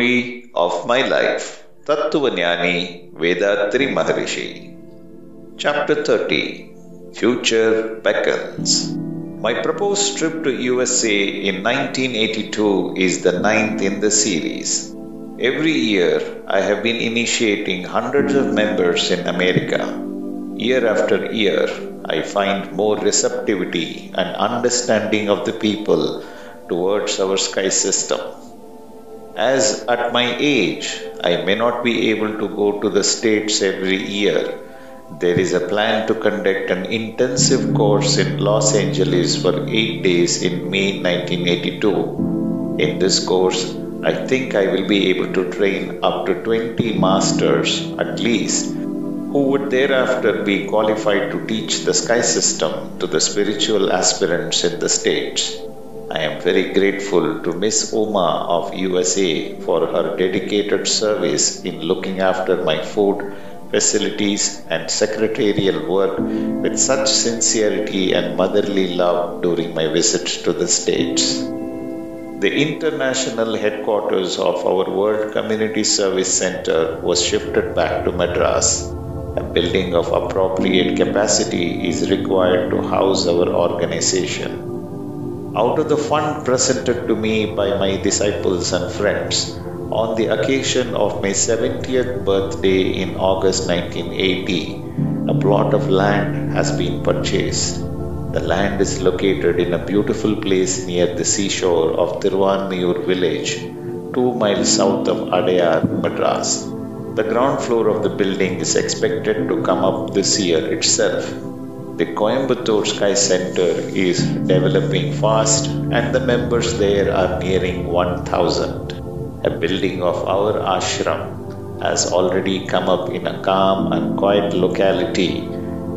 story of my life, Tattvanyani Vethathiri Maharishi. Chapter 30 Future Beckons. My proposed trip to USA in 1982 is the ninth in the series. Every year, I have been initiating hundreds of members in America. Year after year, I find more receptivity and understanding of the people towards our sky system. As at my age, I may not be able to go to the States every year. There is a plan to conduct an intensive course in Los Angeles for eight days in May 1982. In this course, I think I will be able to train up to 20 masters at least who would thereafter be qualified to teach the sky system to the spiritual aspirants in the States. I am very grateful to Miss Uma of USA for her dedicated service in looking after my food, facilities, and secretarial work with such sincerity and motherly love during my visits to the States. The international headquarters of our World Community Service Center was shifted back to Madras. A building of appropriate capacity is required to house our organization. Out of the fund presented to me by my disciples and friends on the occasion of my 70th birthday in August 1980, a plot of land has been purchased. The land is located in a beautiful place near the seashore of Tiruvanmiyur village, two miles south of Adayar, Madras. The ground floor of the building is expected to come up this year itself. The Coimbatore Sky Center is developing fast and the members there are nearing 1000. A building of our ashram has already come up in a calm and quiet locality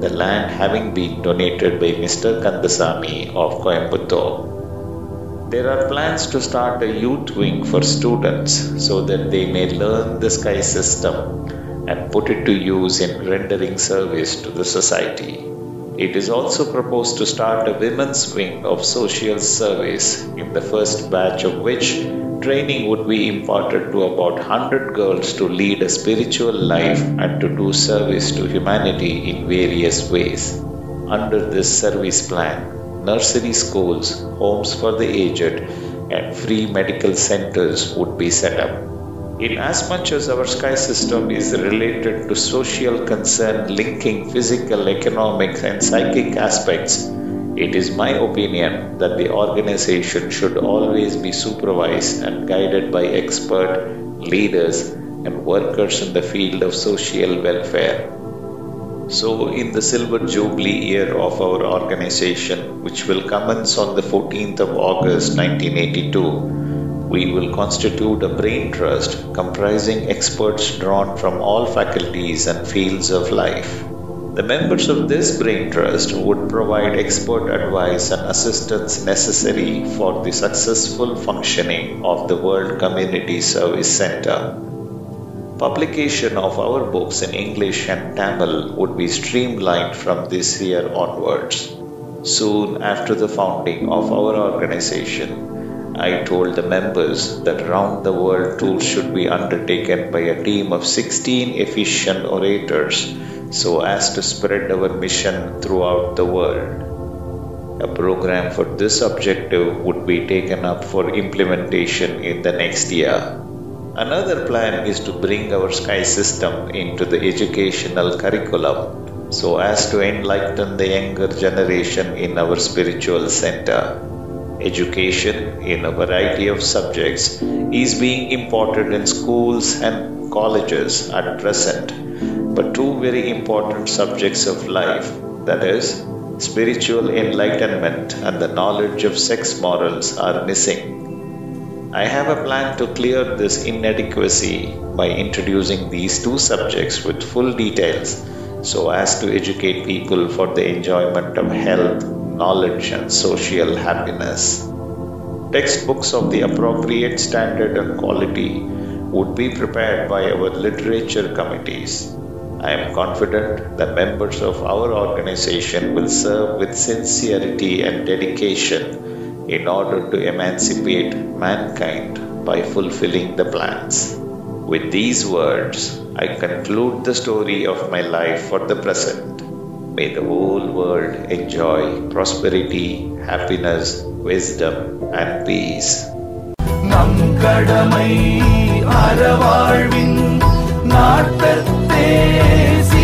the land having been donated by Mr. Kandasamy of Coimbatore. There are plans to start a youth wing for students so that they may learn the sky system and put it to use in rendering service to the society. It is also proposed to start a women's wing of social service in the first batch of which training would be imparted to about 100 girls to lead a spiritual life and to do service to humanity in various ways. Under this service plan, nursery schools, homes for the aged, and free medical centers would be set up. In as much as our sky system is related to social concern linking physical, economic, and psychic aspects, it is my opinion that the organization should always be supervised and guided by expert leaders and workers in the field of social welfare. So, in the Silver Jubilee year of our organization, which will commence on the 14th of August 1982, we will constitute a brain trust comprising experts drawn from all faculties and fields of life. The members of this brain trust would provide expert advice and assistance necessary for the successful functioning of the World Community Service Center. Publication of our books in English and Tamil would be streamlined from this year onwards. Soon after the founding of our organization, I told the members that round the world tours should be undertaken by a team of 16 efficient orators so as to spread our mission throughout the world. A program for this objective would be taken up for implementation in the next year. Another plan is to bring our sky system into the educational curriculum so as to enlighten the younger generation in our spiritual center. Education in a variety of subjects is being imparted in schools and colleges at present, but two very important subjects of life that is, spiritual enlightenment and the knowledge of sex morals are missing. I have a plan to clear this inadequacy by introducing these two subjects with full details so as to educate people for the enjoyment of health, knowledge, and social happiness. Textbooks of the appropriate standard and quality would be prepared by our literature committees. I am confident that members of our organization will serve with sincerity and dedication in order to emancipate mankind by fulfilling the plans. With these words, I conclude the story of my life for the present. May the whole world enjoy prosperity, happiness, wisdom, and peace. நம் கடமை அறவாழ்வின் நாட்டத்தே சிறக்க